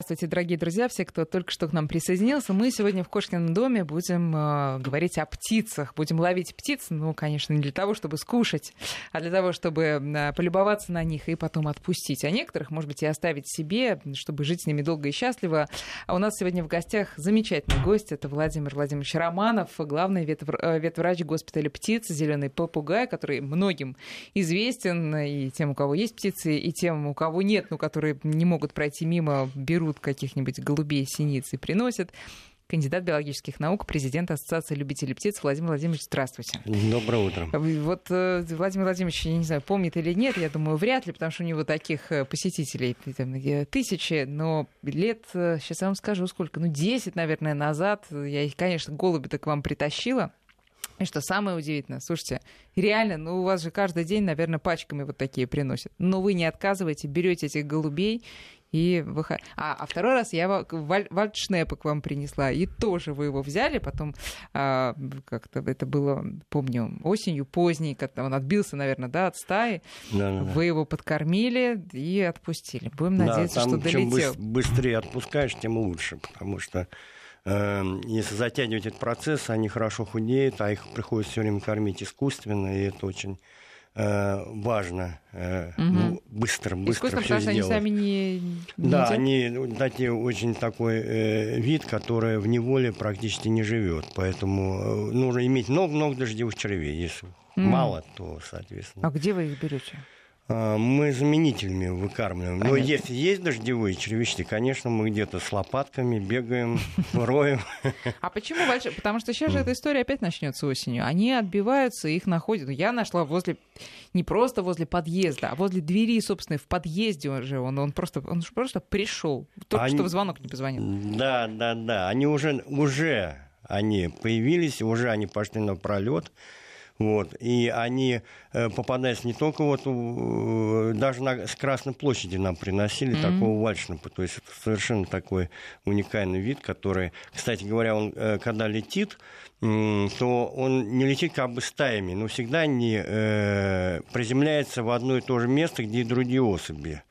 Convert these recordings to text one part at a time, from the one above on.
Здравствуйте, дорогие друзья, все, кто только что к нам присоединился. Мы сегодня в Кошкином доме будем э, говорить о птицах. Будем ловить птиц, ну, конечно, не для того, чтобы скушать, а для того, чтобы э, полюбоваться на них и потом отпустить. А некоторых, может быть, и оставить себе, чтобы жить с ними долго и счастливо. А у нас сегодня в гостях замечательный гость. Это Владимир Владимирович Романов, главный ветврач, э, ветврач госпиталя птиц «Зеленый попугай», который многим известен, и тем, у кого есть птицы, и тем, у кого нет, но которые не могут пройти мимо, берут берут каких-нибудь голубей, синиц и приносят. Кандидат биологических наук, президент Ассоциации любителей птиц Владимир Владимирович, здравствуйте. Доброе утро. Вот э, Владимир Владимирович, я не знаю, помнит или нет, я думаю, вряд ли, потому что у него таких э, посетителей там, тысячи, но лет, сейчас э, я вам скажу, сколько, ну, 10, наверное, назад я их, конечно, голуби-то к вам притащила. И что самое удивительное, слушайте, реально, ну у вас же каждый день, наверное, пачками вот такие приносят. Но вы не отказываете, берете этих голубей и выход... а, а второй раз я валь... вальдшнепа к вам принесла, и тоже вы его взяли, потом а, как-то это было, помню, осенью поздней, когда он отбился, наверное, да, от стаи, да, да, вы его подкормили и отпустили. Будем надеяться, да, там, что долетел. Чем быстрее отпускаешь, тем лучше, потому что э, если затягивать этот процесс, они хорошо худеют, а их приходится все время кормить искусственно, и это очень важно угу. ну, быстро, быстро все потому сделать. они сами не, не Да, они, кстати, очень такой э, вид, который в неволе практически не живет, поэтому э, нужно иметь много-много дождевых червей. Если mm. мало, то, соответственно. А где вы их берете? А, мы заменителями выкармливаем. Понятно. Но если есть дождевые червячки, конечно, мы где-то с лопатками бегаем, роем. А почему большие? Потому что сейчас же эта история опять начнется осенью. Они отбиваются, их находят. Я нашла возле, не просто возле подъезда, а возле двери, собственно, в подъезде уже. Он, он просто, он просто пришел. Только они... что в звонок не позвонил. Да, да, да. Они уже, уже они появились, уже они пошли на пролет. Вот. И они э, попадались не только вот, даже на, с Красной площади нам приносили mm-hmm. такого вальшнапа. То есть это совершенно такой уникальный вид, который, кстати говоря, он э, когда летит, то он не летит как бы стаями, но всегда не э, приземляется в одно и то же место, где и другие особи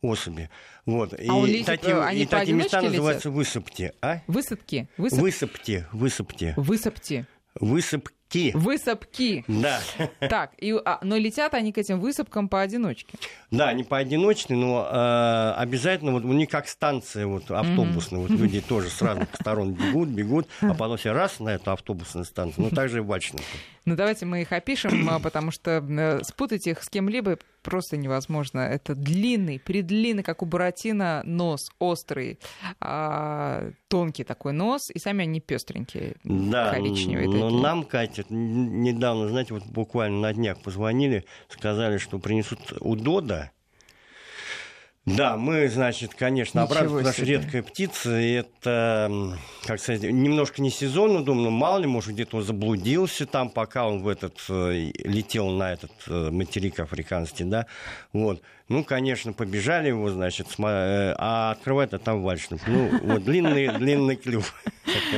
особи. Вот. А и летит, такие, они и такие места летят? называются высыпки. А? Высыпки. Высып... Высыпки. Высыпки. Высыпки. Высыпки Высыпки. Высыпки. Да. Так, и, а, но летят они к этим высыпкам поодиночке. Да, они поодиночке, но э, обязательно вот у них как станция вот автобусная, mm-hmm. вот люди тоже с разных сторон бегут, бегут, а потом все раз на эту автобусную станцию, ну также и в Вальчиково. Ну давайте мы их опишем, а, потому что э, спутать их с кем-либо просто невозможно. Это длинный, предлинный, как у Буратино, нос, острый, а, тонкий такой нос, и сами они пестренькие, да, коричневые но такие. нам, Катя, недавно, знаете, вот буквально на днях позвонили, сказали, что принесут у Дода да, мы, значит, конечно, обрадовались, потому что редкая птица, это, как сказать, немножко не сезонно, думаю, ну, мало ли, может, где-то он заблудился там, пока он в этот, э, летел на этот э, материк африканский, да, вот. Ну, конечно, побежали его, значит, э, а открывать, а там вальшнап. Ну, вот длинный, длинный клюв.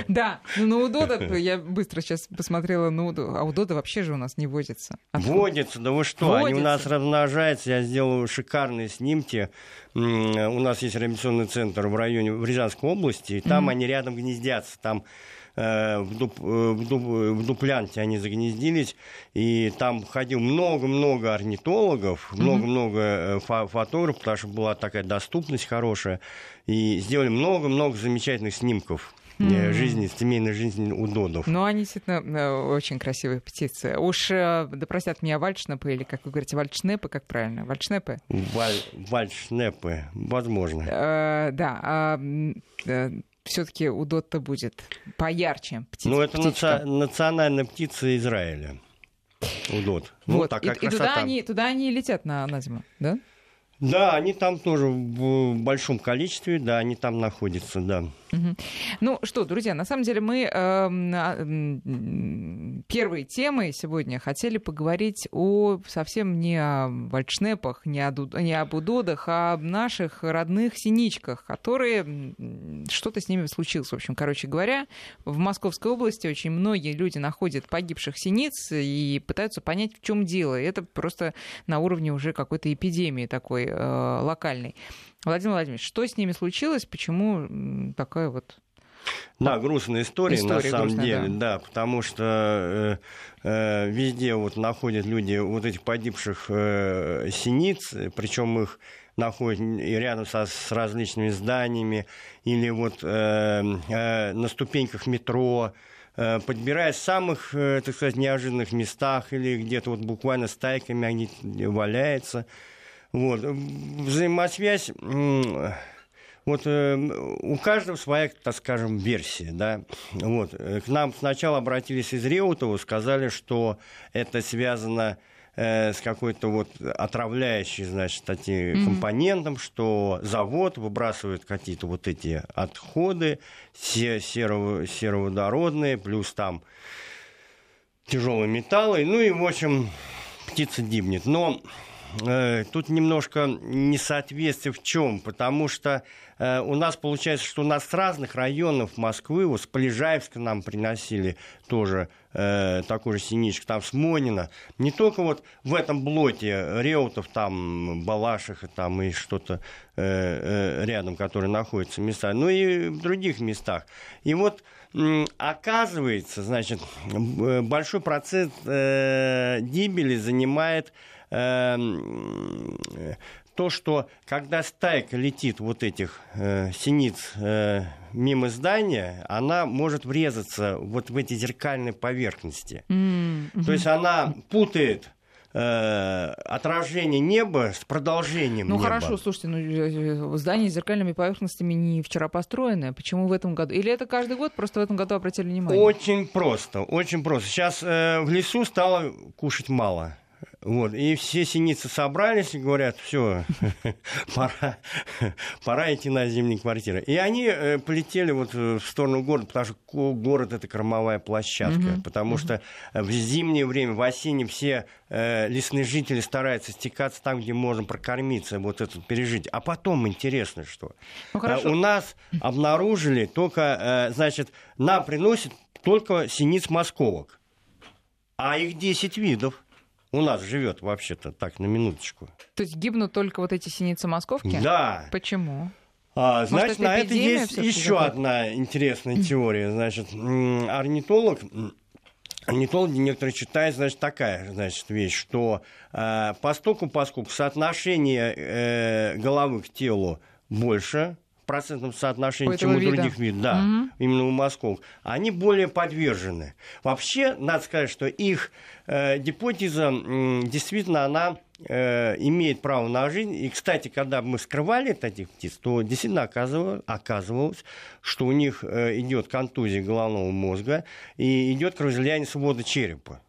Да, ну на Удода, я быстро сейчас посмотрела Удода, а Удода вообще же у нас не водится. Водится, да вы что, они у нас размножаются, я сделал шикарные снимки. У нас есть реабилитационный центр в районе, в Рязанской области, и там они рядом гнездятся, там в, дуп, э, в, дуп, в дуплянте они загнездились, и там ходил много-много орнитологов, много-много. Фо фотографов, потому что была такая доступность хорошая, и сделали много-много замечательных снимков жизни, семейной жизни у додов. Ну, они действительно очень красивые птицы. Уж да простят меня вальшнепы, или, как вы говорите, вальшнепы, как правильно? Вальшнепы? Валь, вальшнепы, возможно. Э, да. А, все-таки у Дотта будет поярче птица. Ну, это птичка. национальная птица Израиля. Удот. Ну, вот. такая и, и туда, они, туда они летят на, на зиму, да? Да, они там тоже в большом количестве, да, они там находятся, да. Ну что, друзья, на самом деле мы э, первой темой сегодня хотели поговорить о совсем не о вальшнепах, не, о, не об удодах, а об наших родных синичках, которые что-то с ними случилось. В общем, короче говоря, в Московской области очень многие люди находят погибших синиц и пытаются понять, в чем дело. И это просто на уровне уже какой-то эпидемии такой э, локальной. Владимир Владимирович, что с ними случилось, почему такая вот да, грустная история, история на самом грустная, деле, да. да, потому что э, э, везде вот находят люди вот этих погибших э, синиц, причем их находят и рядом со, с различными зданиями, или вот э, э, на ступеньках метро, э, подбирая в самых, э, так сказать, неожиданных местах, или где-то вот буквально стайками они валяются. Вот. Взаимосвязь вот э, у каждого своя, так скажем, версия, да. Вот. К нам сначала обратились из Реутова, сказали, что это связано э, с какой-то вот отравляющей, значит, этим mm-hmm. компонентом, что завод выбрасывает какие-то вот эти отходы серо- сероводородные, плюс там тяжелые металлы, ну и, в общем, птица гибнет. Но э, тут немножко несоответствие в чем, потому что э, у нас получается, что у нас с разных районов Москвы, вот с Полежаевска нам приносили тоже э, такой же синичек, там с Монина, не только вот в этом блоте Реутов, там Балашиха, там и что-то э, э, рядом, которые находятся места, но и в других местах. И вот оказывается, значит, большой процент э, гибели занимает то, что когда стайка летит вот этих э, синиц э, мимо здания, она может врезаться вот в эти зеркальные поверхности. Mm-hmm. То есть она путает э, отражение неба с продолжением ну, неба. Хорошо, слушайте, ну, здание с зеркальными поверхностями не вчера построенное. Почему в этом году? Или это каждый год, просто в этом году обратили внимание? Очень просто, очень просто. Сейчас э, в лесу стало кушать мало. Вот. И все синицы собрались и говорят, все, пора, пора идти на зимние квартиры. И они э, полетели вот в сторону города, потому что город это кормовая площадка. Mm-hmm. Потому mm-hmm. что в зимнее время, в осеннее все э, лесные жители стараются стекаться там, где можно прокормиться, вот это пережить. А потом интересно, что ну, э, у нас обнаружили только, э, значит, нам приносят только синиц московок. А их 10 видов у нас живет вообще-то так, на минуточку. То есть гибнут только вот эти синицы московки? Да. Почему? А, значит, Может, это на это есть еще одна интересная теория. Значит, орнитолог Орнитологи некоторые считают, значит, такая значит, вещь, что э, постоку, поскольку соотношение э, головы к телу больше, процентном соотношении, чем у вида. других видов, да, угу. именно у московых, они более подвержены. Вообще, надо сказать, что их э, гипотеза э, действительно она э, имеет право на жизнь. И, кстати, когда мы скрывали этих птиц, то действительно оказывалось, оказывалось что у них э, идет контузия головного мозга и идет кровоизлияние свода черепа.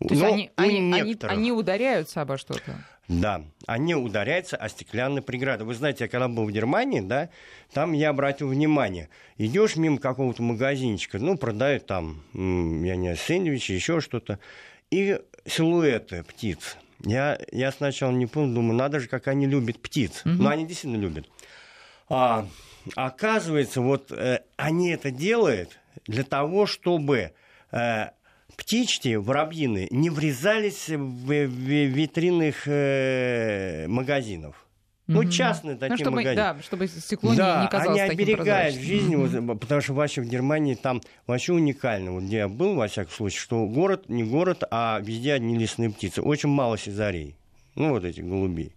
То есть они, они, они, они ударяются обо что-то? Да, они ударяются о стеклянные преграды. Вы знаете, я когда был в Германии, да, там я обратил внимание, идешь мимо какого-то магазинчика, ну, продают там, я не знаю, сэндвичи, еще что-то, и силуэты птиц. Я, я сначала не понял, думаю, надо же, как они любят птиц. Угу. Но они действительно любят. А, оказывается, вот э, они это делают для того, чтобы э, птички, воробьины, не врезались в, витринных э, магазинов. Ну, mm-hmm. частные такие ну, чтобы, магазины. Да, чтобы стекло да, не, не казалось они оберегают жизнь, mm-hmm. потому что вообще в Германии там вообще уникально. Вот где я был, во всяком случае, что город не город, а везде одни лесные птицы. Очень мало сизарей. Ну, вот эти голубей.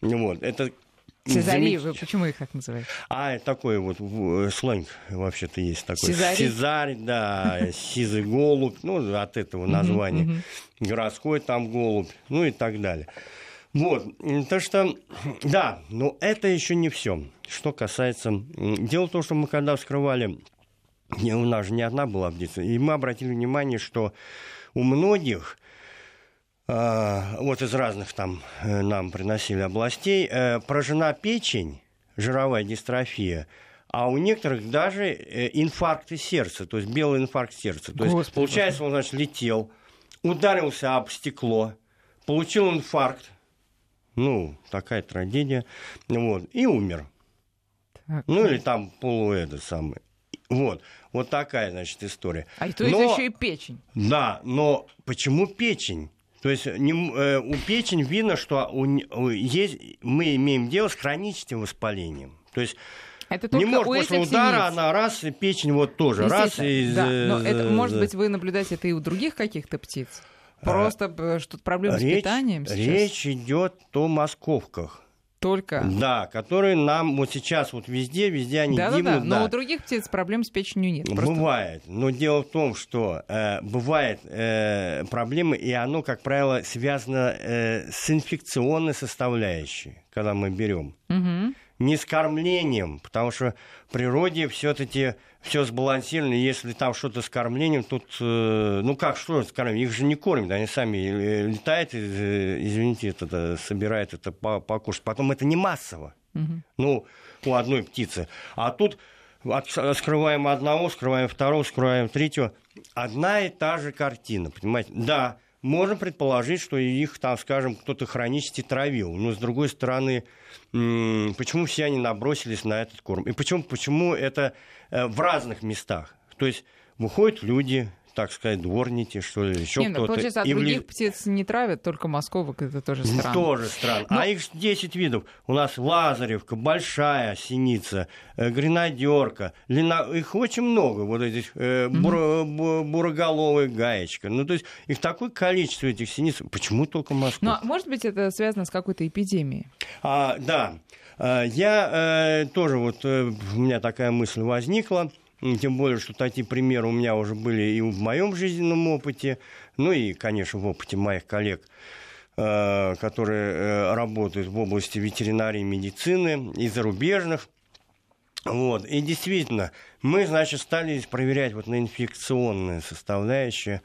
Вот. Это Цезари, вы почему их так называете? А, такой вот сленг вообще-то есть такой. Цезарь? Цезарь, да, сизый голубь, ну, от этого названия. Городской там голубь, ну и так далее. Вот, то что, да, но это еще не все. Что касается... Дело в том, что мы когда вскрывали, у нас же не одна была птица, и мы обратили внимание, что у многих вот из разных там э, нам приносили областей, э, поражена печень, жировая дистрофия, а у некоторых даже э, инфаркты сердца, то есть белый инфаркт сердца. То есть, получается, он, значит, летел, ударился об стекло, получил инфаркт, ну, такая трагедия, вот, и умер. Так. Ну, или там полуэда самый. Вот, вот такая, значит, история. А то но, еще и печень. Да, но почему печень? То есть не, э, у печень видно, что у, у, есть, мы имеем дело с хроническим воспалением. То есть это не может после удара синиц. она раз, и печень вот тоже раз. И... Да, но это, может быть, вы наблюдаете это и у других каких-то птиц? Просто а, что-то проблемы речь, с питанием сейчас? Речь идет о московках только. Да, которые нам вот сейчас вот везде, везде они да, гибнут. Да, да. Но у других птиц проблем с печенью нет. Просто... Бывает. Но дело в том, что э, бывает э, проблемы, и оно, как правило, связано э, с инфекционной составляющей, когда мы берем. Угу не с кормлением, потому что в природе все-таки все сбалансировано. Если там что-то с кормлением, тут, э, ну как, что с кормлением? Их же не кормят, они сами э, летают, э, извините, это, собирают это покушать. Потом это не массово. Угу. Ну, у одной птицы. А тут скрываем одного, скрываем второго, скрываем третьего. Одна и та же картина, понимаете? Да, можно предположить, что их, там, скажем, кто-то хронически травил. Но, с другой стороны, почему все они набросились на этот корм? И почему, почему это э, в разных местах? То есть выходят люди, так сказать, дворники, что ли, еще ну, кто-то. Получается, от и других в... птиц не травят, только московок, это тоже странно. Тоже странно. Но... А их 10 видов. У нас лазаревка, большая синица, э, гренадерка, лина... их очень много, вот этих э, буро... mm буроголовая гаечка. Ну, то есть их такое количество этих синиц. Почему только Москва? Но, может быть, это связано с какой-то эпидемией? А, да. А, я э, тоже вот, э, у меня такая мысль возникла тем более, что такие примеры у меня уже были и в моем жизненном опыте, ну и, конечно, в опыте моих коллег, э, которые э, работают в области ветеринарии и медицины, и зарубежных. Вот. И действительно, мы, значит, стали проверять вот на инфекционные составляющие.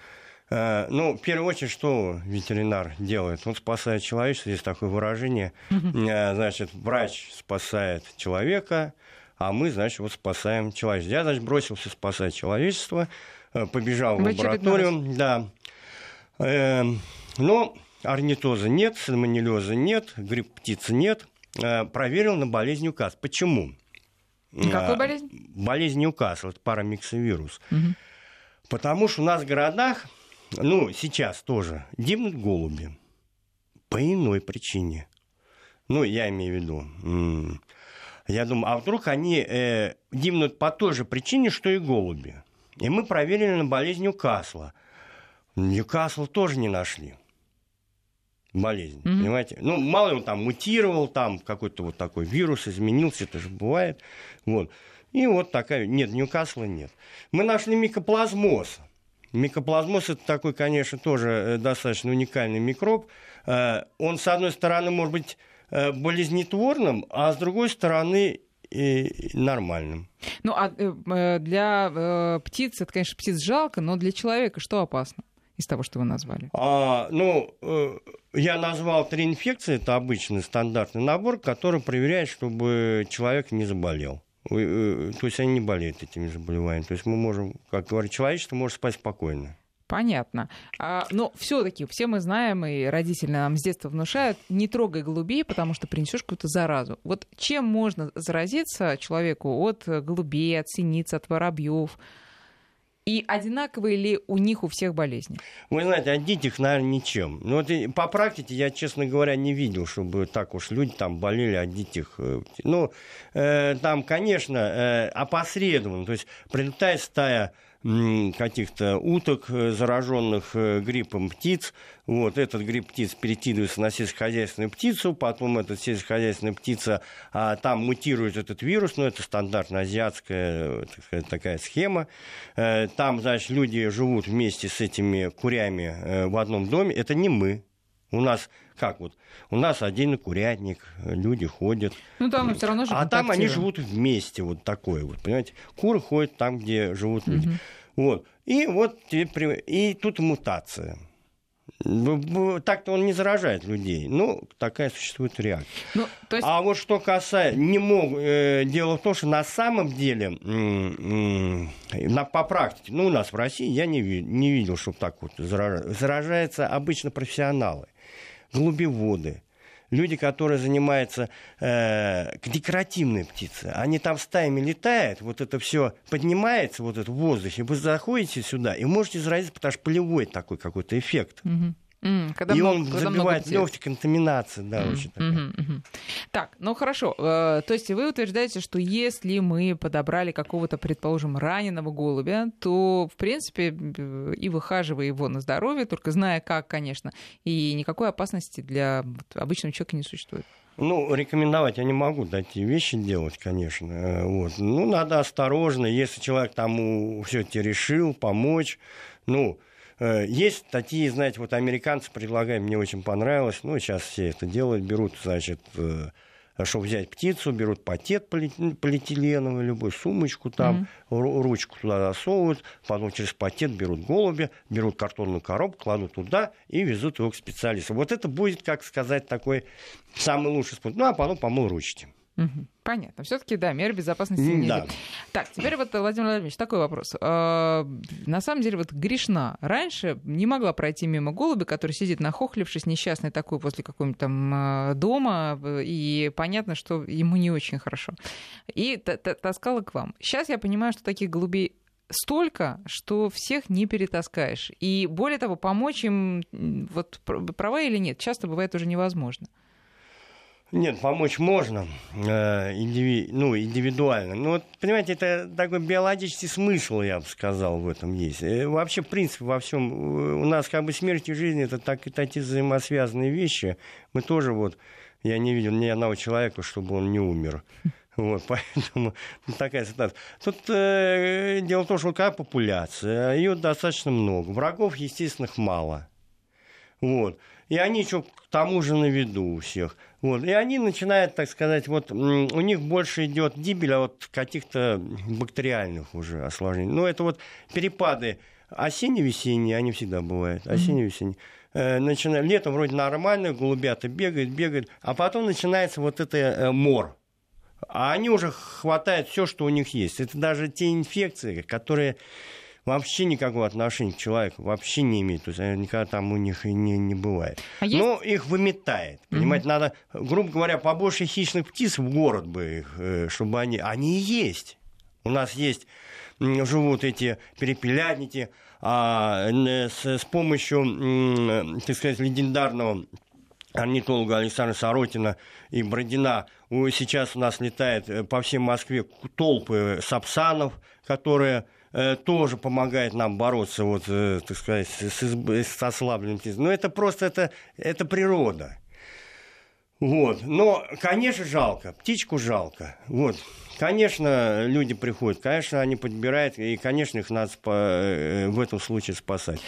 Э, ну, в первую очередь, что ветеринар делает? Он спасает человечество, есть такое выражение. Значит, врач спасает человека, а мы, значит, вот спасаем человечество. Я, значит, бросился спасать человечество, э, побежал в, в лабораторию. Да. Э, но орнитоза нет, сальмонеллеза нет, грипп птицы нет. Э, проверил на болезнь Ньюкас. Почему? Какую болезнь? Болезнь Ньюкасл, это парамиксовирус. Угу. Потому что у нас в городах, ну, сейчас тоже, гибнут голуби. По иной причине. Ну, я имею в виду. Я думаю, а вдруг они э, гибнут по той же причине, что и голуби. И мы проверили на болезнь Ньюкасла. Ньюкасл тоже не нашли болезнь, mm-hmm. понимаете? Ну, мало ли он там мутировал, там какой-то вот такой вирус изменился, это же бывает. Вот. И вот такая, нет, Ньюкасла нет. Мы нашли микоплазмоз. Микоплазмоз это такой, конечно, тоже э, достаточно уникальный микроб. Э, он, с одной стороны, может быть болезнетворным, а с другой стороны и нормальным. Ну, а э, э, для э, птиц, это, конечно, птиц жалко, но для человека что опасно? из того, что вы назвали? А, ну, э, я назвал три инфекции. Это обычный стандартный набор, который проверяет, чтобы человек не заболел. То есть они не болеют этими заболеваниями. То есть мы можем, как говорит человечество, может спать спокойно. Понятно. А, но все-таки все мы знаем, и родители нам с детства внушают, не трогай голубей, потому что принесешь какую-то заразу. Вот чем можно заразиться человеку от голубей, от синиц, от воробьев? И одинаковые ли у них у всех болезни? Вы знаете, от детях, наверное, ничем. Но вот по практике я, честно говоря, не видел, чтобы так уж люди там болели от детях. Э, ну, э, там, конечно, э, опосредованно. То есть прилетает стая каких-то уток, э, зараженных э, гриппом птиц. Вот этот грипп птиц перекидывается на сельскохозяйственную птицу, потом эта сельскохозяйственная птица, а там мутирует этот вирус, ну, это стандартная азиатская сказать, такая схема. Э, там, значит, люди живут вместе с этими курями в одном доме. Это не мы, у нас как вот, у нас отдельный курятник, люди ходят. Ну там все равно же А там они живут вместе, вот такое вот, понимаете. Куры ходят там, где живут люди. Угу. Вот. И вот и тут мутация. Так-то он не заражает людей. Ну, такая существует реакция. Ну, есть... А вот что касается... Не мог, э, дело в том, что на самом деле, на, по практике, ну, у нас в России я не, не видел, чтобы так вот заражается. Заражаются обычно профессионалы голубеводы, люди, которые занимаются э, декоративной птицей, они там стаями летают, вот это все поднимается, вот это в воздухе, вы заходите сюда и можете заразиться, потому что полевой такой какой-то эффект. Угу. Mm, когда и много, он когда забивает легкие контаминации, да, mm, очень такая. Mm-hmm, mm-hmm. Так, ну хорошо. Э, то есть вы утверждаете, что если мы подобрали какого-то, предположим, раненого голубя, то, в принципе, и выхаживая его на здоровье, только зная как, конечно, и никакой опасности для обычного человека не существует. Ну, рекомендовать я не могу такие вещи делать, конечно. Э, вот. Ну, надо осторожно, если человек тому все-таки решил помочь, ну, есть такие, знаете, вот американцы предлагают, мне очень понравилось, ну, сейчас все это делают, берут, значит, э, чтобы взять птицу, берут пакет полиэтиленовый, любую сумочку там, mm-hmm. ручку туда засовывают, потом через пакет берут голубя, берут картонную коробку, кладут туда и везут его к специалисту. Вот это будет, как сказать, такой самый лучший способ. Ну, а потом помыл ручки. Понятно. Все-таки, да, меры безопасности ниже. Да. Так, теперь вот, Владимир Владимирович, такой вопрос. А, на самом деле, вот грешна раньше не могла пройти мимо голуби, который сидит нахохлившись, несчастный такой после какого-нибудь там а, дома, и понятно, что ему не очень хорошо. И таскала к вам. Сейчас я понимаю, что таких голубей столько, что всех не перетаскаешь. И более того, помочь им, вот права или нет, часто бывает уже невозможно. Нет, помочь можно, э, индиви, ну, индивидуально. Но вот, понимаете, это такой биологический смысл, я бы сказал, в этом есть. Э, вообще, принцип во всем, э, у нас как бы смерть и жизнь, это так, такие взаимосвязанные вещи. Мы тоже вот, я не видел ни одного человека, чтобы он не умер. Вот, поэтому ну, такая ситуация. Тут э, дело в том, что какая популяция, ее достаточно много. Врагов, естественных, мало. Вот. И они еще к тому же на виду у всех. Вот. И они начинают, так сказать, вот у них больше идет гибель от каких-то бактериальных уже осложнений. Ну, это вот перепады осенне-весенние, они всегда бывают, осенне-весенние. Э, начинают, летом вроде нормально, голубята бегают, бегают, а потом начинается вот это э, мор. А они уже хватают все, что у них есть. Это даже те инфекции, которые вообще никакого отношения к человеку вообще не имеет. То есть э, никогда там у них и не, не бывает. А есть... Но их выметает. Понимаете, mm-hmm. надо, грубо говоря, побольше хищных птиц в город бы их, э, чтобы они... Они и есть. У нас есть, живут эти перепелятники, а с, с помощью, так сказать, легендарного орнитолога Александра Соротина и Бродина сейчас у нас летает э, по всей Москве толпы сапсанов, которые тоже помогает нам бороться, вот, э, так сказать, с, с ослабленным птицей. Но это просто это, это природа. Вот. Но, конечно, жалко, птичку жалко. Вот. Конечно, люди приходят, конечно, они подбирают, и, конечно, их надо э, в этом случае спасать.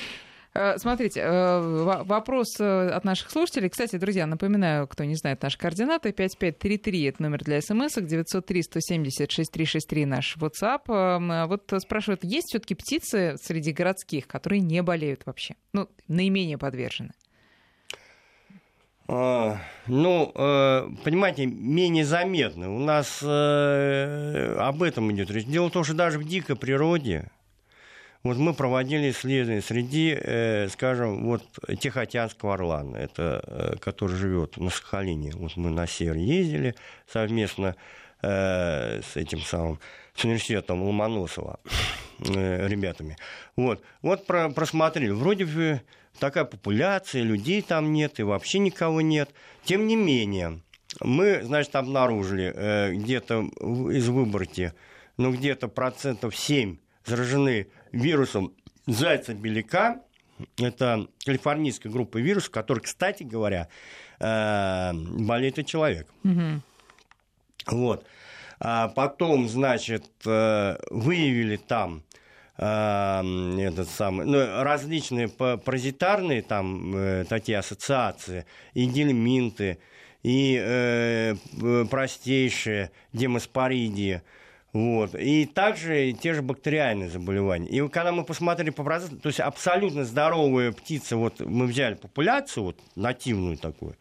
Э, смотрите, э, вопрос э, от наших слушателей. Кстати, друзья, напоминаю, кто не знает наши координаты, 5533 это номер для смс, 903 170 6363 наш WhatsApp. Вот спрашивают, есть все таки птицы среди городских, которые не болеют вообще? Ну, наименее подвержены. А, ну, понимаете, менее заметно. У нас об этом идет речь. Дело в том, что даже в дикой природе вот мы проводили исследования среди, э, скажем, вот Тихоокеанского орлана, это, э, который живет на Сахалине. Вот мы на север ездили совместно э, с этим самым, с университетом Ломоносова, ребятами. Вот, вот про, просмотрели. Вроде бы такая популяция, людей там нет и вообще никого нет. Тем не менее, мы, значит, обнаружили э, где-то из Выборти, ну, где-то процентов 7 заражены вирусом зайца-беляка. Это калифорнийская группа вирусов, который, кстати говоря, э, болеет и человек. Угу. Вот. А потом, значит, э, выявили там э, этот самый, ну, различные паразитарные там такие ассоциации, и гельминты, и э, простейшие демоспоридии – вот. И также те же бактериальные заболевания. И когда мы посмотрели по процессу, то есть абсолютно здоровая птица, вот мы взяли популяцию, вот нативную такую,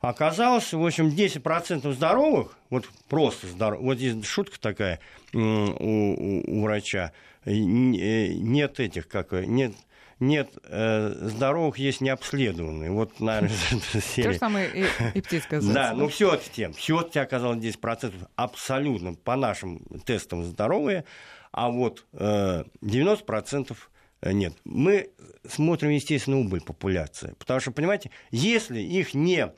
оказалось, в общем, 10% здоровых, вот просто здоровых, вот здесь шутка такая у, у, у врача, э, нет этих, как, нет нет э, здоровых, есть необследованные. Вот, наверное, То же самое и, и птиц Да, ну все-таки, все-таки оказалось 10% абсолютно по нашим тестам здоровые, а вот э, 90% нет. Мы смотрим, естественно, убыль популяции. Потому что, понимаете, если их не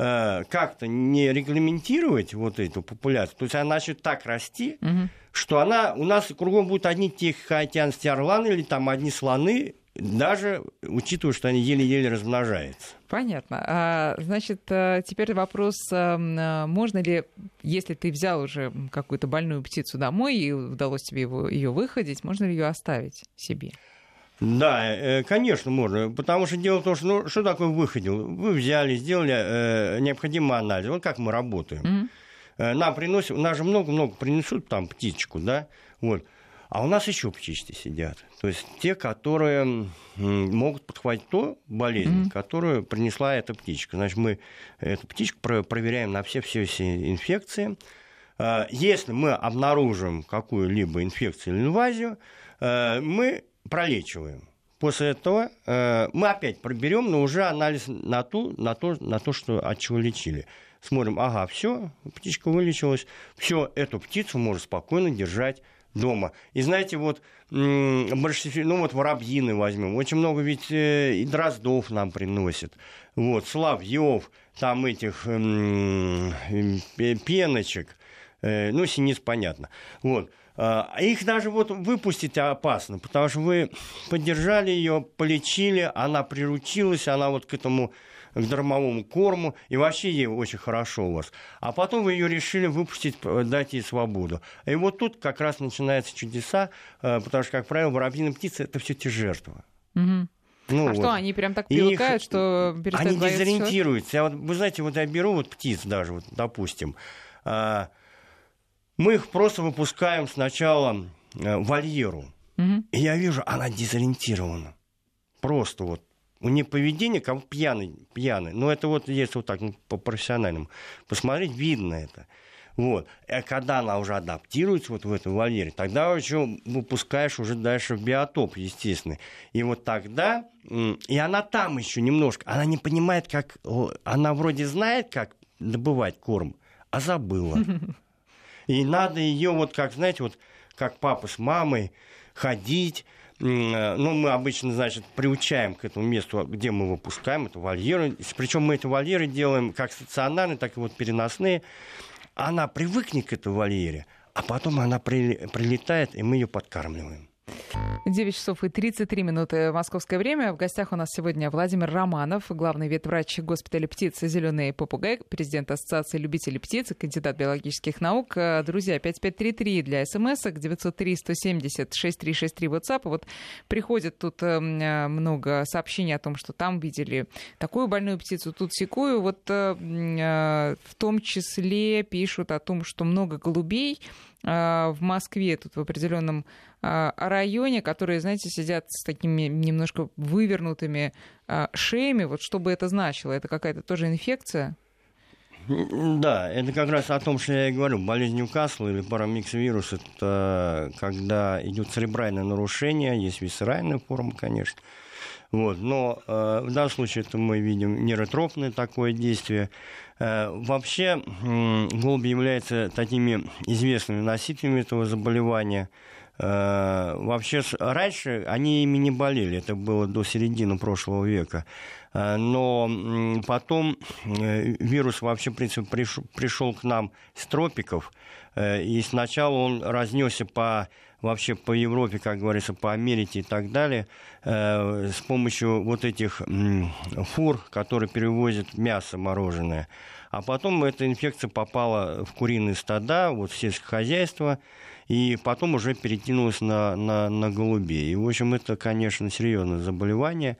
Э, как-то не регламентировать вот эту популяцию, то есть она начнет так расти, угу. что она у нас кругом будут одни тихоокеанские орланы или там одни слоны, даже учитывая, что они еле-еле размножаются. Понятно. А, значит, э, теперь вопрос, э, можно ли, если ты взял уже какую-то больную птицу домой и удалось тебе его, ее выходить, можно ли ее оставить себе? Да, э, конечно, можно. Потому что дело в том, что ну, что такое выходил? Вы взяли, сделали э, необходимый анализ. Вот как мы работаем. Mm-hmm. Нам приносят, нас же много-много принесут там птичку, да, вот. А у нас еще птички сидят. То есть те, которые могут подхватить ту болезнь, mm-hmm. которую принесла эта птичка. Значит, мы эту птичку проверяем на все-все все инфекции. Если мы обнаружим какую-либо инфекцию или инвазию, мы пролечиваем. После этого э, мы опять проберем, но уже анализ на, ту, на, то, на то, что от чего лечили. Смотрим, ага, все, птичка вылечилась, все, эту птицу можно спокойно держать дома. И знаете, вот, ну вот воробьины возьмем, очень много ведь э, и дроздов нам приносят, вот, соловьев, там этих э, пеночек, э, ну, синиц понятно, вот. А, их даже вот выпустить опасно, потому что вы поддержали ее, полечили, она приручилась, она вот к этому к дармовому корму, и вообще ей очень хорошо у вас. А потом вы ее решили выпустить, дать ей свободу. И вот тут как раз начинаются чудеса, э, потому что, как правило, воробьиные птицы – это все те жертвы. Угу. Ну, а вот. что, они прям так привыкают, их... что перестают Они дезориентируются. Я вот, вы знаете, вот я беру вот птиц даже, вот, допустим, а, мы их просто выпускаем сначала э, в вольеру. Угу. И я вижу, она дезориентирована. Просто вот. У нее поведение как пьяный, пьяный. Но это вот если вот так ну, по профессиональному посмотреть, видно это. Вот. А когда она уже адаптируется вот в этом вольере, тогда еще выпускаешь уже дальше в биотоп, естественно. И вот тогда, и она там еще немножко, она не понимает, как, она вроде знает, как добывать корм, а забыла. И надо ее вот как, знаете, вот как папа с мамой ходить, ну, мы обычно, значит, приучаем к этому месту, где мы выпускаем, это вольеры. Причем мы эти вольеры делаем как стационарные, так и вот переносные. Она привыкнет к этой вольере, а потом она прилетает, и мы ее подкармливаем. 9 часов и 33 минуты московское время. В гостях у нас сегодня Владимир Романов, главный ветврач госпиталя птиц «Зеленый попугай», президент Ассоциации любителей птиц, кандидат биологических наук. Друзья, 5533 для смс 903 170 6363 WhatsApp. Вот приходит тут эм, много сообщений о том, что там видели такую больную птицу, тут секую. Вот э, э, в том числе пишут о том, что много голубей э, в Москве, тут в определенном а, районе, которые, знаете, сидят с такими немножко вывернутыми а, шеями. Вот что бы это значило? Это какая-то тоже инфекция? Да, это как раз о том, что я и говорю. Болезнь Ньюкасла или парамикс-вирус – это когда идет церебральное нарушение, есть висцеральная форма, конечно. Вот. Но э, в данном случае это мы видим нейротропное такое действие. Э, вообще голуби являются такими известными носителями этого заболевания – Э, вообще, раньше они ими не болели, это было до середины прошлого века. Э, но потом вирус вообще, в принципе, пришел к нам с тропиков, и сначала он разнесся по вообще по Европе, как говорится, по Америке и так далее, с помощью вот этих фур, которые перевозят мясо мороженое. А потом эта инфекция попала в куриные стада, вот в сельское хозяйство, и потом уже перекинулась на, на, на голубей. И, в общем, это, конечно, серьезное заболевание э,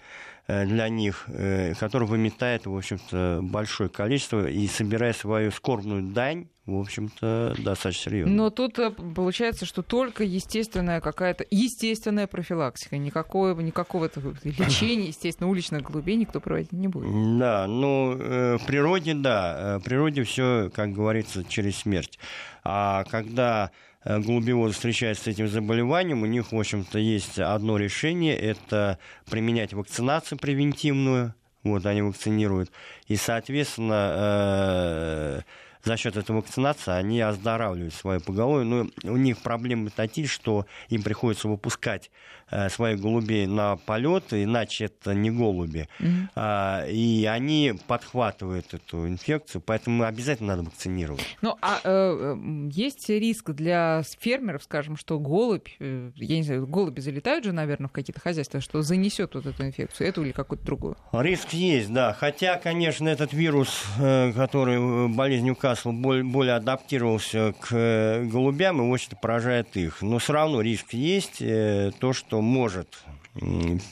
для них, э, которое выметает, в общем-то, большое количество и собирая свою скорбную дань, в общем-то, достаточно серьезно. Но тут э, получается, что только естественная какая-то естественная профилактика, никакого, никакого лечения, естественно, уличных голубей никто проводить не будет. Да, ну, в природе, да, в природе все, как говорится, через смерть. А когда Э, голубеводы встречаются с этим заболеванием, у них, в общем-то, есть одно решение, это применять вакцинацию превентивную, вот, они вакцинируют, и, соответственно, э, за счет этой вакцинации они оздоравливают свое поголовье. Но у них проблемы такие, что им приходится выпускать своих голубей на полет, иначе это не голуби. Mm-hmm. И они подхватывают эту инфекцию, поэтому обязательно надо вакцинировать. Ну, а э, есть риск для фермеров, скажем, что голубь, э, я не знаю, голуби залетают же, наверное, в какие-то хозяйства, что занесет вот эту инфекцию, эту или какую-то другую? Риск есть, да. Хотя, конечно, этот вирус, э, который э, болезнь Ньюкасла, более адаптировался к э, голубям и очень поражает их. Но все равно риск есть, то, что может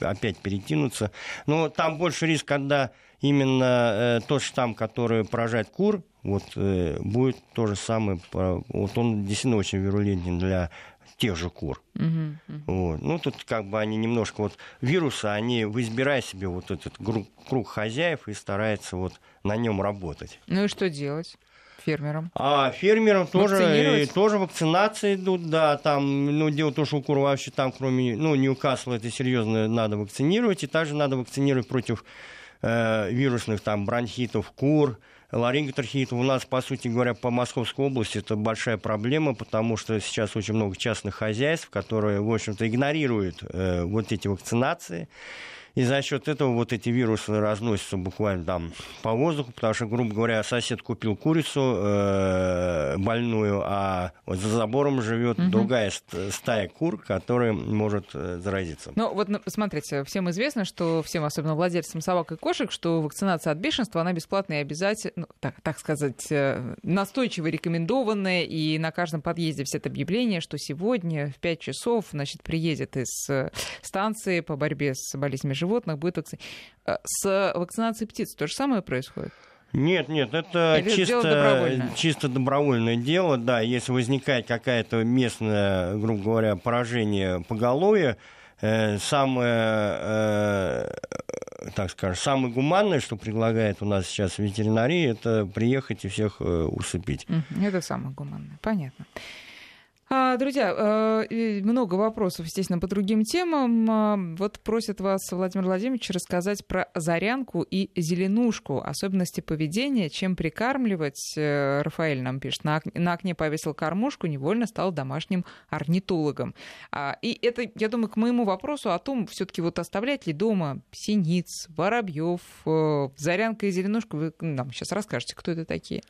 опять перекинуться. Но там больше риск, когда именно тот штамм, который поражает кур, вот будет то же самое. Вот он действительно очень вирулентен для тех же кур. Uh-huh, uh-huh. Вот. Ну, тут как бы они немножко вот вируса, они избирая себе вот этот круг, круг хозяев и стараются вот на нем работать. Ну и что делать? Фермерам? А фермерам тоже, тоже вакцинации идут, да, там, ну, дело в том, что у кур вообще там, кроме, ну, Ньюкасла, это серьезно надо вакцинировать, и также надо вакцинировать против э, вирусных там бронхитов кур, Ларинготрахеит у нас, по сути говоря, по Московской области это большая проблема, потому что сейчас очень много частных хозяйств, которые, в общем-то, игнорируют э, вот эти вакцинации. И за счет этого вот эти вирусы разносятся буквально там по воздуху, потому что, грубо говоря, сосед купил курицу э, больную, а вот за забором живет угу. другая стая кур, которая может э, заразиться. Ну вот смотрите, всем известно, что всем, особенно владельцам собак и кошек, что вакцинация от бешенства, она бесплатная и обязательно, ну, так, так сказать, э, настойчиво рекомендованная, и на каждом подъезде все это объявление, что сегодня в 5 часов, значит, приедет из э, станции по борьбе с болезнями животных животных будет вакцинировать. Э, с вакцинацией птиц то же самое происходит? Нет, нет, это Или чисто, добровольное? чисто добровольное дело, да, если возникает какая-то местное, грубо говоря, поражение поголовья, э, самое, э, так скажем, самое гуманное, что предлагает у нас сейчас ветеринария, это приехать и всех э, усыпить. Это самое гуманное, понятно. А, друзья, э, много вопросов, естественно, по другим темам. А, вот просят вас, Владимир Владимирович, рассказать про зарянку и зеленушку, особенности поведения, чем прикармливать. Э, Рафаэль нам пишет, на окне повесил кормушку, невольно стал домашним орнитологом. А, и это, я думаю, к моему вопросу о том, все таки вот оставлять ли дома синиц, воробьев, э, зарянка и зеленушка, вы нам сейчас расскажете, кто это такие.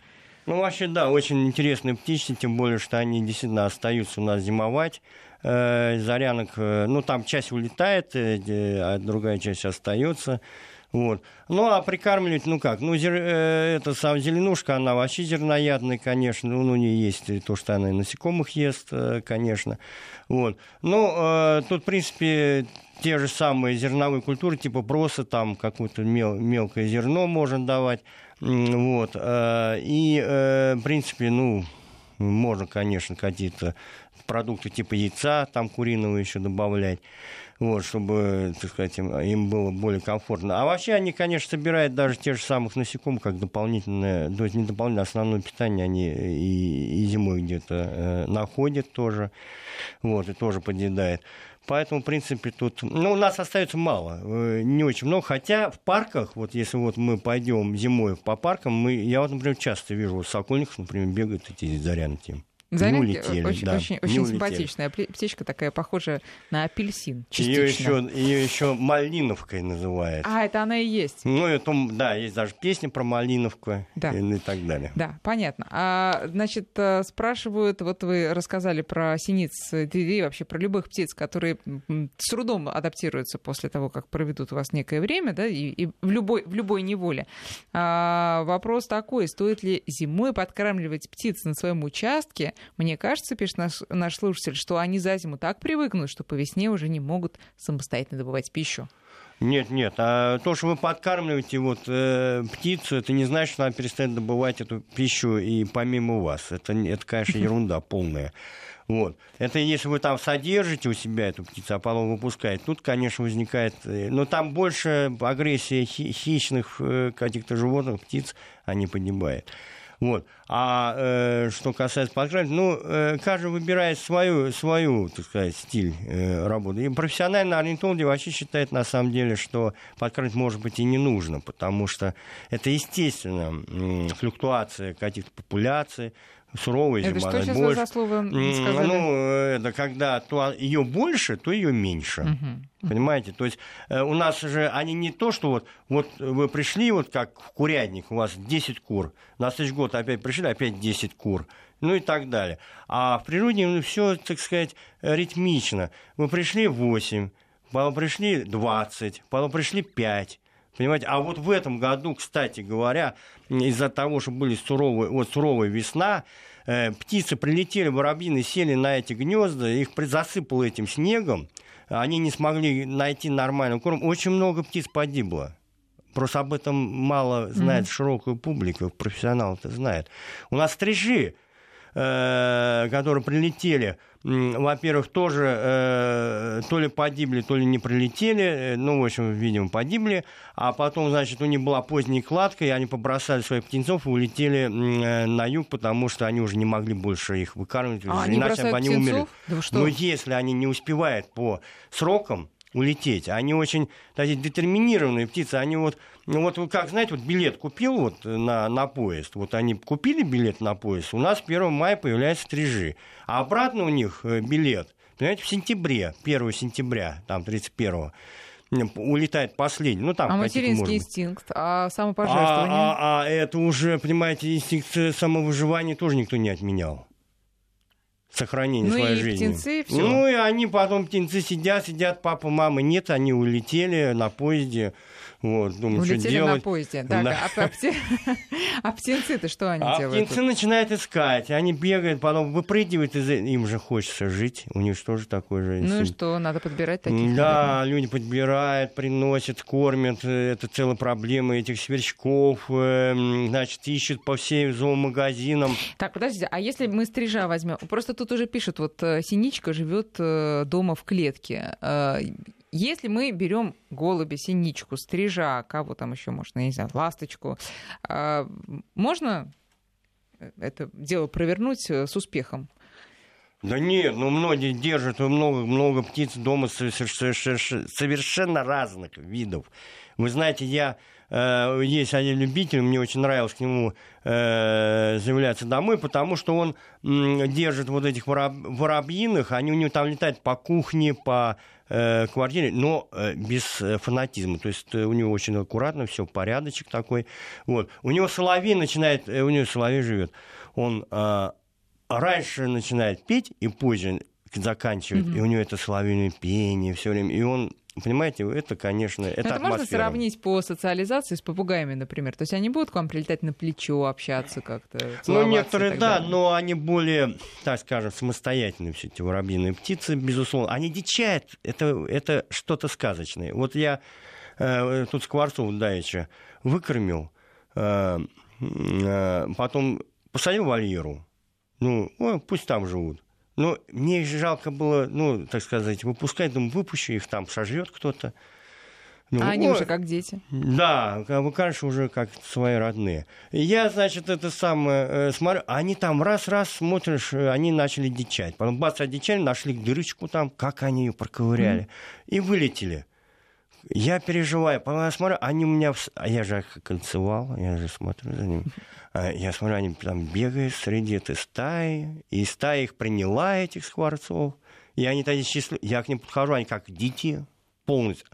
Ну, вообще, да, очень интересные птички, тем более, что они действительно остаются у нас зимовать. Э, зарянок, э, ну, там часть улетает, э, а другая часть остается. Вот. Ну, а прикармливать, ну как, ну, зер... это сам зеленушка, она вообще зерноядная, конечно, ну, у нее есть то, что она и насекомых ест, конечно. Вот. Ну, тут, в принципе, те же самые зерновые культуры, типа проса, там какое-то мел... мелкое зерно можно давать. Вот. Э, и, э, в принципе, ну, можно, конечно, какие-то продукты типа яйца, там куриного еще добавлять, вот, чтобы, так сказать, им, им было более комфортно. А вообще они, конечно, собирают даже те же самых насекомых, как дополнительное, то есть не дополнительное, а основное питание они и, где-то э, находят тоже, вот, и тоже подъедают. Поэтому, в принципе, тут... Ну, у нас остается мало, э, не очень много. Хотя в парках, вот если вот мы пойдем зимой по паркам, мы, я вот, например, часто вижу, вот сокольников, например, бегают эти зарянки. Зарянки не улетели, очень, да, очень, очень симпатичная птичка, такая похожая на апельсин. Ее еще, ее еще малиновкой называют. А, это она и есть. Ну, это, да, есть даже песня про малиновку да. и, и так далее. Да, понятно. А, значит, э, спрашивают, вот вы рассказали про синиц, и вообще про любых птиц, которые с трудом адаптируются после того, как проведут у вас некое время, да, и, и в, любой, в любой неволе. А, вопрос такой, стоит ли зимой подкармливать птиц на своем участке, мне кажется, пишет наш, наш слушатель, что они за зиму так привыкнут, что по весне уже не могут самостоятельно добывать пищу. Нет, нет. А то, что вы подкармливаете вот, э, птицу, это не значит, что она перестанет добывать эту пищу и помимо вас. Это, это конечно, ерунда полная. Вот. Это если вы там содержите у себя эту птицу, а потом выпускаете, тут, конечно, возникает... Э, но там больше агрессия хищных э, каких-то животных, птиц, они поднимают. Вот. А э, что касается подкрадки, ну, э, каждый выбирает свою, свою, так сказать, стиль э, работы. И профессиональные орнитологи вообще считают, на самом деле, что подкрадывать, может быть, и не нужно, потому что это, естественно, э, флуктуация каких-то популяций, суровая это зима. что сейчас больше... за слово сказали? Ну, это когда то ее больше, то ее меньше. Угу. Понимаете? То есть э, у нас же они не то, что вот, вот вы пришли, вот как в курятник, у вас 10 кур, на следующий год опять пришли, опять 10 кур ну и так далее. А в природе ну, все, так сказать, ритмично. Вы пришли 8, потом пришли 20, потом пришли 5. Понимаете? А вот в этом году, кстати говоря, из-за того, что были суровые, вот суровая весна, э, птицы прилетели, воробьины сели на эти гнезда, их засыпало этим снегом, они не смогли найти нормальный корм. Очень много птиц погибло. Просто об этом мало знает mm-hmm. широкая публика, профессионал это знает. У нас стрижи, которые прилетели, во-первых, тоже э, то ли погибли, то ли не прилетели, э, ну, в общем, видимо, погибли, а потом, значит, у них была поздняя кладка, и они побросали своих птенцов и улетели э, на юг, потому что они уже не могли больше их выкармливать, а иначе они птенцов? умерли. Да Но если они не успевают по срокам, улететь. Они очень такие детерминированные птицы. Они вот, ну вот как, знаете, вот билет купил вот на, на поезд. Вот они купили билет на поезд. У нас 1 мая появляются стрижи. А обратно у них э, билет, понимаете, в сентябре, 1 сентября, там 31 улетает последний. Ну, там а материнский инстинкт, а самопожертвование? А, а, а это уже, понимаете, инстинкт самовыживания тоже никто не отменял сохранения ну своей и жизни. Птенцы, все. Ну и они потом птенцы сидят, сидят, папа, мама нет, они улетели на поезде. Вот, думаю, Улетели что делать. на поезде. Так, да. а, а, а птенцы-то что они а делают? птенцы начинают искать. Они бегают, потом выпрыгивают, из... им же хочется жить. У них тоже такой же Ну и что, надо подбирать таких? Да, людей? люди подбирают, приносят, кормят. Это целая проблема этих сверчков. Эм, значит, ищут по всем зоомагазинам. Так, подождите, а если мы стрижа возьмем? Просто тут уже пишут, вот э, Синичка живет э, дома в клетке. Э, если мы берем голубя, синичку, стрижа, кого там еще можно, я не знаю, ласточку, а, можно это дело провернуть э, с успехом? Да нет, ну многие держат много, много птиц дома совершенно разных видов. Вы знаете, я э, есть один любитель, мне очень нравилось к нему э, заявляться домой, потому что он э, держит вот этих вороб, воробьиных, они у него там летают по кухне, по э, квартире, но э, без э, фанатизма. То есть у него очень аккуратно, все порядочек такой. Вот. У него соловей начинает, у него соловей живет. Он э, раньше начинает петь и позже заканчивает, mm-hmm. и у него это соловейное пение все время, и он Понимаете, это, конечно, это это можно сравнить по социализации с попугаями, например? То есть они будут к вам прилетать на плечо, общаться как-то, Ну, некоторые, да, но они более, так скажем, самостоятельные все эти воробьиные птицы, безусловно. Они дичают, это, это что-то сказочное. Вот я э, тут Скворцов давеча выкормил, э, э, потом посадил вольеру, ну, ой, пусть там живут. Но мне их жалко было, ну, так сказать, выпускать. Думаю, выпущу их, там сожрет кто-то. Ну, а они уже как дети. Да, конечно, уже как свои родные. Я, значит, это самое э, смотрю, они там раз-раз смотришь, э, они начали дичать. Потом бац, одичали, нашли дырочку там, как они ее проковыряли, mm. и вылетели. Я переживаю, я смотрю, они у меня... А я же кольцевал, я же смотрю за ними. А я смотрю, они там бегают среди этой стаи, и стая их приняла, этих скворцов. И они тогда счастливы. Я к ним подхожу, они как дети полностью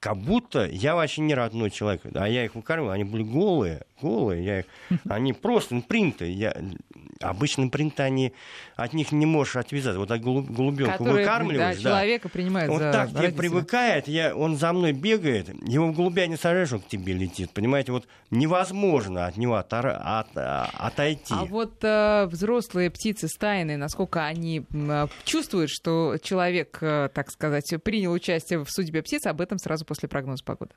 как будто я вообще не родной человек. А я их выкармливал, они были голые, голые. Я их, они просто импринты. Я, обычно принты, они, от них не можешь отвязаться. Вот так голубенку выкармливаешь. Да, да, человека принимает Он за так тебе привыкает, я, он за мной бегает, его в голубя не сажаешь, он к тебе летит. Понимаете, вот невозможно от него от, от, отойти. А вот э, взрослые птицы стайные, насколько они э, чувствуют, что человек, э, так сказать, принял участие в судьбе птиц, об этом сразу после прогноза погоды.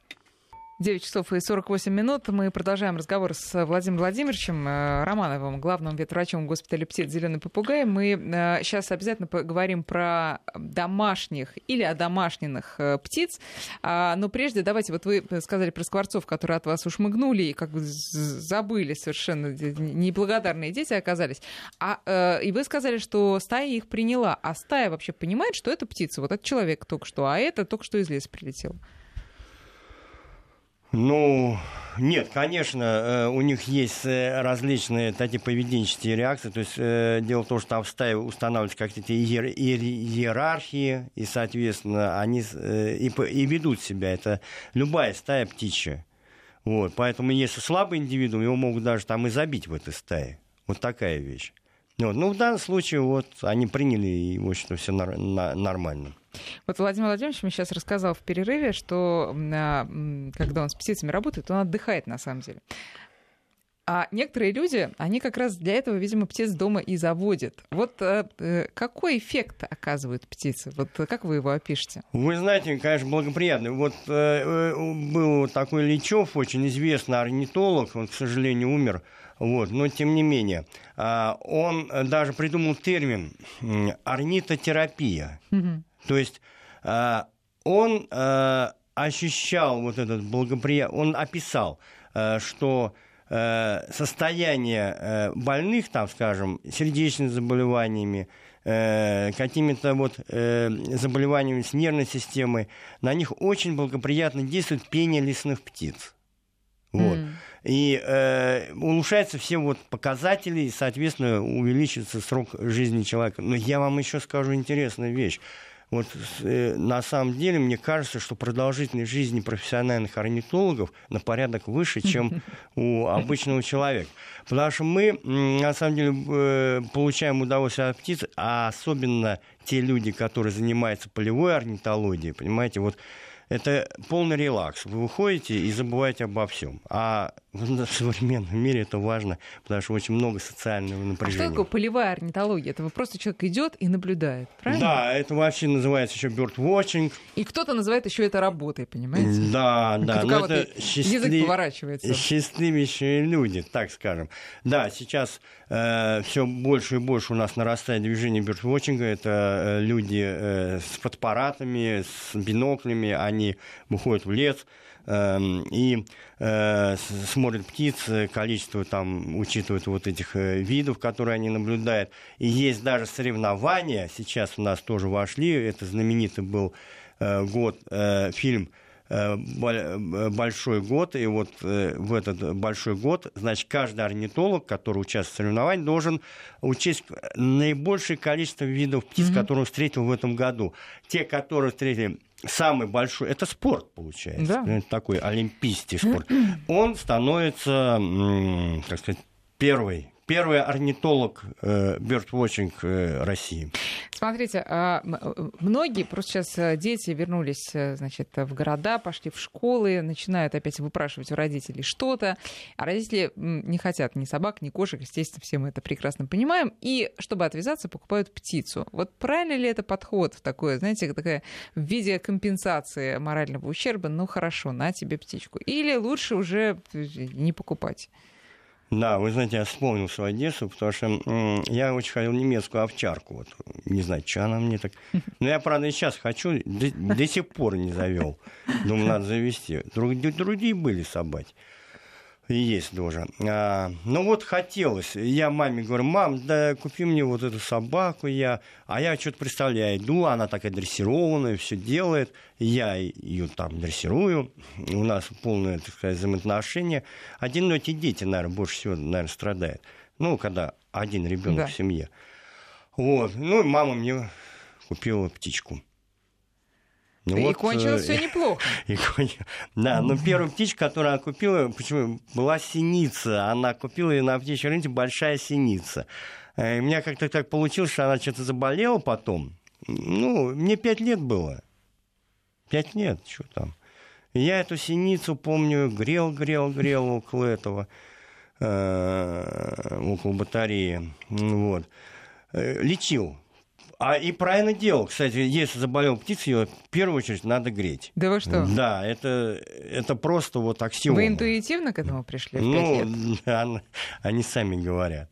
9 часов и 48 минут. Мы продолжаем разговор с Владимиром Владимировичем э, Романовым, главным ветврачом госпиталя птиц «Зеленый попугай». Мы сейчас э, обязательно поговорим про домашних или одомашненных э, птиц. А, но прежде давайте, вот вы сказали про скворцов, которые от вас ушмыгнули и как бы забыли совершенно, неблагодарные дети оказались. А, и вы сказали, что стая их приняла. А стая вообще понимает, что это птица? Вот этот человек только что, а это только что из леса прилетел. Ну, нет, конечно, э, у них есть э, различные такие поведенческие реакции. То есть э, дело в том, что там в стае устанавливаются какие-то иер- иерархии, и, соответственно, они и, и ведут себя. Это любая стая птичья. Вот, поэтому если слабый индивидуум, его могут даже там и забить в этой стае. Вот такая вещь. Вот. Ну, в данном случае вот они приняли, и, в общем-то, все нормально. Вот Владимир Владимирович мне сейчас рассказал в перерыве, что а, когда он с птицами работает, он отдыхает на самом деле. А некоторые люди, они как раз для этого, видимо, птиц дома и заводят. Вот э, э какой эффект оказывают птицы? Вот как вы его опишете? Вы знаете, конечно, благоприятный. Вот э, э был такой Личев, очень известный орнитолог, он, к сожалению, умер. Вот, но тем не менее, э, он даже придумал термин орнитотерапия. Угу. То есть э, он э, ощущал вот этот благоприятный, он описал, э, что состояние больных, там, скажем, сердечными заболеваниями, какими-то вот заболеваниями с нервной системой, на них очень благоприятно действует пение лесных птиц. Вот. Mm. И э, улучшаются все вот показатели, и, соответственно, увеличится срок жизни человека. Но я вам еще скажу интересную вещь. Вот э, на самом деле мне кажется, что продолжительность жизни профессиональных орнитологов на порядок выше, чем у обычного человека. Потому что мы, на самом деле, э, получаем удовольствие от птиц, а особенно те люди, которые занимаются полевой орнитологией, понимаете, вот это полный релакс. Вы выходите и забываете обо всем. А в современном мире это важно, потому что очень много социального напряжения. А что такое полевая орнитология? Это просто человек идет и наблюдает, правильно? Да, это вообще называется еще bird watching. И кто-то называет еще это работой, понимаете? Да, да. Но это счастлив... язык поворачивается. Счастливейшие люди, так скажем. Да, сейчас э, все больше и больше у нас нарастает движение bird watching. Это э, люди э, с фотоаппаратами, с биноклями, они выходят в лес, и э, смотрят птиц, количество там учитывают вот этих э, видов, которые они наблюдают. И есть даже соревнования, сейчас у нас тоже вошли, это знаменитый был э, год, фильм большой год, и вот в этот большой год, значит, каждый орнитолог, который участвует в соревнованиях, должен учесть наибольшее количество видов птиц, mm-hmm. которые он встретил в этом году. Те, которые встретили самый большой, это спорт получается, да. такой олимпийский спорт, он становится, как сказать, первой первый орнитолог э, birdwatching э, России. Смотрите, а, э, многие, просто сейчас дети вернулись значит, в города, пошли в школы, начинают опять выпрашивать у родителей что-то, а родители не хотят ни собак, ни кошек, естественно, все мы это прекрасно понимаем, и чтобы отвязаться, покупают птицу. Вот правильно ли это подход в такое, знаете, такая в виде компенсации морального ущерба, ну хорошо, на тебе птичку, или лучше уже не покупать? Да, вы знаете, я вспомнил свою детство, потому что я очень хотел немецкую овчарку. Вот. Не знаю, что она мне так... Но я, правда, и сейчас хочу, до, до сих пор не завел. Думаю, надо завести. Друг, другие были собаки есть тоже. А, ну вот хотелось. Я маме говорю, мам, да купи мне вот эту собаку. Я... А я что-то представляю, иду, она такая дрессированная, все делает. Я ее там дрессирую. У нас полное, так сказать, взаимоотношение. Одинокие дети, наверное, больше всего, наверное, страдают. Ну, когда один ребенок да. в семье. Вот. Ну, мама мне купила птичку. Ну, и вот, кончилось э, все неплохо. И, да, но первая птичка, которую она купила, почему была синица. Она купила ее на птичьем рынке большая синица. Э, и у меня как-то так получилось, что она что-то заболела потом. Ну, мне пять лет было. Пять лет, что там. я эту синицу, помню, грел, грел, грел около этого, э, около батареи. Вот. Лечил а и правильно делал. Кстати, если заболел птица, ее в первую очередь надо греть. Да вы что? Да, это, это просто вот аксиома. Вы интуитивно к этому пришли? Ну, они, они сами говорят.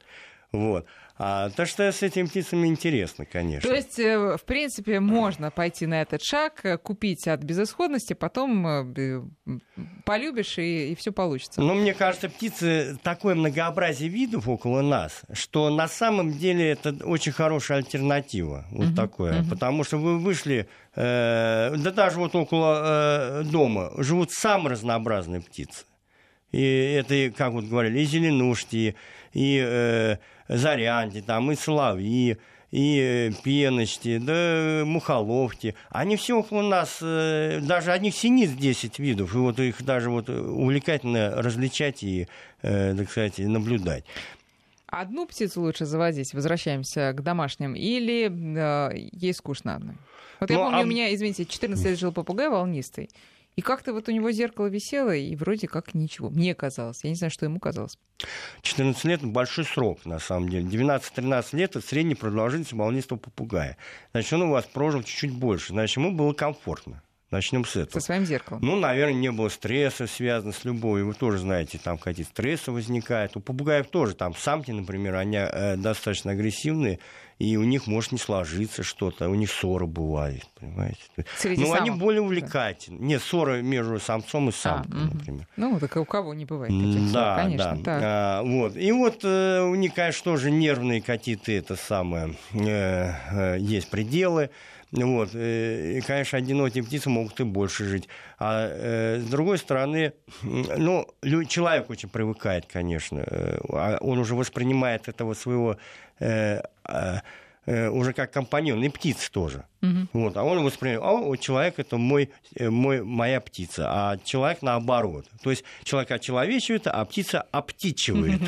Вот. А, то, что с этими птицами интересно, конечно. То есть, э, в принципе, можно пойти на этот шаг, э, купить от безысходности, потом э, полюбишь, и, и все получится. Ну, мне кажется, птицы такое многообразие видов около нас, что на самом деле это очень хорошая альтернатива. Вот uh-huh, такое. Uh-huh. Потому что вы вышли, э, да даже вот около э, дома живут самые разнообразные птицы. И это, как вот говорили, и зеленушки, и э, зарянки, там, и соловьи, и э, пеночки, да мухоловки. Они все около нас, э, даже одних синиц 10 видов, и вот их даже вот увлекательно различать и, э, так сказать, наблюдать. Одну птицу лучше заводить, возвращаемся к домашним, или э, ей скучно одной? Вот ну, я помню, а... у меня, извините, 14 лет жил попугай волнистый. И как-то вот у него зеркало висело, и вроде как ничего. Мне казалось. Я не знаю, что ему казалось. 14 лет – большой срок, на самом деле. 12-13 лет – это средняя продолжительность волнистого попугая. Значит, он у вас прожил чуть-чуть больше. Значит, ему было комфортно. Начнем с этого. Со своим зеркалом. Ну, наверное, не было стресса, связанного с любовью. Вы тоже знаете, там какие-то стрессы возникают. У попугаев тоже, там самки, например, они э, достаточно агрессивные, и у них может не сложиться что-то, у них ссоры бывают, понимаете. Среди Но самок, они более увлекательны. Да. Нет, ссоры между самцом и самкой, а, например. Ну, так у кого не бывает таких да, ссор, конечно. Да, так. А, вот. И вот э, у них, конечно, тоже нервные какие-то, это самое, э, э, есть пределы. Вот. Э, и, конечно, одинокие птицы могут и больше жить. А э, с другой стороны, ну, человек очень привыкает, конечно. Э, а он уже воспринимает этого своего э, уже как компаньон, и птиц тоже. Угу. Вот, а он воспринимает, а человек это мой, мой, моя птица, а человек наоборот. То есть человек очеловечивает, а птица обтичивает.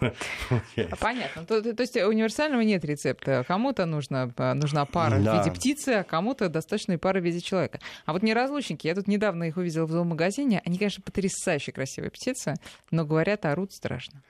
Понятно. То, то есть универсального нет рецепта. Кому-то нужна, нужна пара да. в виде птицы, а кому-то достаточно и пара в виде человека. А вот неразлучники, я тут недавно их увидела в зоомагазине. Они, конечно, потрясающе красивые птицы, но говорят, орут страшно.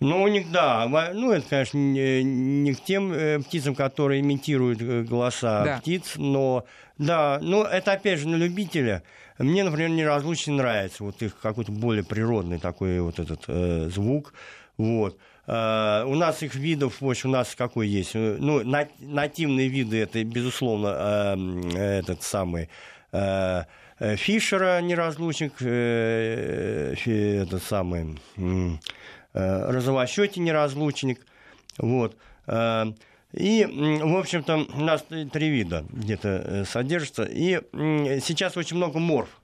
Ну, у них, да. Ну, это, конечно, не, не к тем э, птицам, которые имитируют э, голоса да. птиц, но, да, ну, это, опять же, на любителя. Мне, например, неразлучно нравится вот их какой-то более природный такой вот этот э, звук. Вот. Uh, у нас их видов, в общем, у нас какой есть? Ну, нативные виды, это, безусловно, uh, этот самый uh, Фишера неразлучник, этот самый розовощетий неразлучник. Вот. И, в общем-то, у нас три вида где-то содержится. И сейчас очень много морф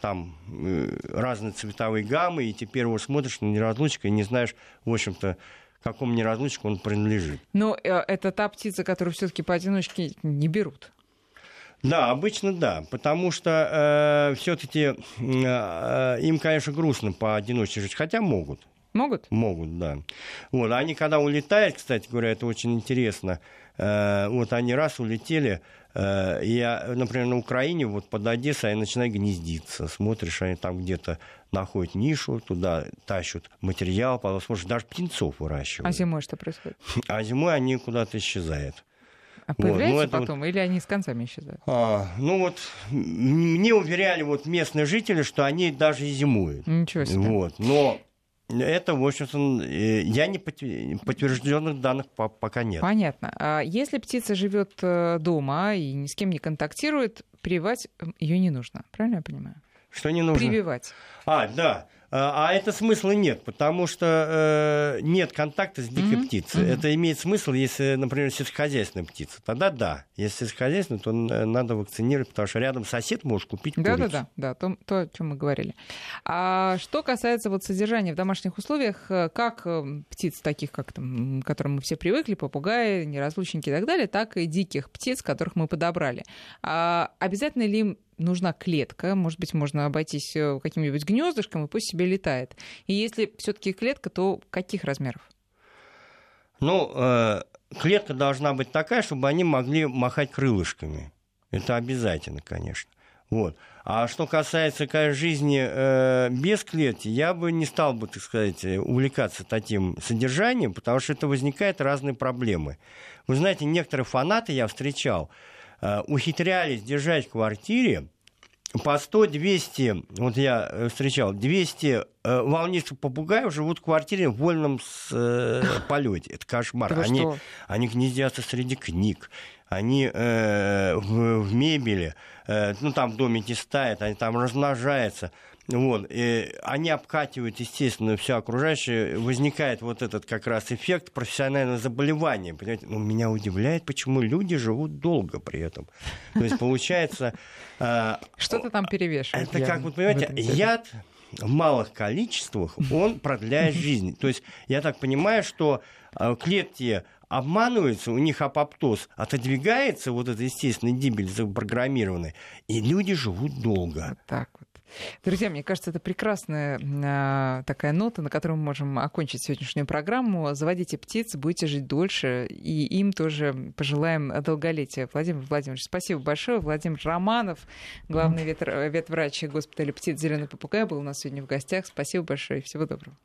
там э, разные цветовые гаммы, и теперь его смотришь на неразлучника и не знаешь, в общем-то, какому неразлучнику он принадлежит. Но э, это та птица, которую все-таки поодиночке не берут. Да, обычно да, потому что э, все-таки э, э, им, конечно, грустно поодиночке жить, хотя могут. Могут? Могут, да. Вот, они когда улетают, кстати говоря, это очень интересно. Э, вот они раз улетели, Э, я, например, на Украине, вот под Одессой, они начинают гнездиться. Смотришь, они там где-то находят нишу, туда тащат материал, потом смотришь, даже птенцов выращивают. А зимой что происходит? А зимой они куда-то исчезают. А появляются вот, ну, потом, вот... или они с концами исчезают? А, ну вот, мне уверяли вот местные жители, что они даже и зимуют. Ничего себе. Вот, но это, в общем-то, э, я не подтвержденных данных пока нет. Понятно. А если птица живет э, дома и ни с кем не контактирует, прививать ее не нужно. Правильно я понимаю? Что не нужно? Прививать. А, да. А, а это смысла нет, потому что э, нет контакта с дикой mm-hmm. птицей. Mm-hmm. Это имеет смысл, если, например, сельскохозяйственная птица. Тогда да. Если сельскохозяйственная, то надо вакцинировать, потому что рядом сосед может купить да, курицу. Да, да, да, то, то, о чем мы говорили. А что касается вот содержания в домашних условиях, э, как э, птиц таких, как там, к которым мы все привыкли, попугаи, неразлучники и так далее, так и диких птиц, которых мы подобрали. А обязательно ли им нужна клетка, может быть, можно обойтись э, каким-нибудь гнездышком, и пусть себе летает. И если все-таки клетка, то каких размеров? Ну, э, клетка должна быть такая, чтобы они могли махать крылышками. Это обязательно, конечно. Вот. А что касается жизни э, без клетки, я бы не стал бы, так сказать, увлекаться таким содержанием, потому что это возникают разные проблемы. Вы знаете, некоторые фанаты я встречал, ухитрялись держать в квартире по 100-200, вот я э, встречал, 200 э, волнистых попугаев живут в квартире в вольном э, полете. Это кошмар. Они, они гнездятся среди книг, они э, в, в мебели, э, ну там в домике стоят, они там размножаются. Вот, и они обкатывают, естественно, все окружающее. Возникает вот этот как раз эффект профессионального заболевания. Понимаете? Ну, меня удивляет, почему люди живут долго при этом. То есть, получается... А, Что-то там перевешивает. Это как, вот, понимаете, яд в малых количествах, он продляет жизнь. То есть, я так понимаю, что а, клетки обманываются, у них апоптоз отодвигается, вот эта естественная гибель запрограммированная, и люди живут долго. Вот так вот. Друзья, мне кажется, это прекрасная э, такая нота, на которой мы можем окончить сегодняшнюю программу. Заводите птиц, будете жить дольше, и им тоже пожелаем долголетия. Владимир Владимирович, спасибо большое. Владимир Романов, главный ветврач госпиталя птиц «Зеленый попугай», был у нас сегодня в гостях. Спасибо большое и всего доброго.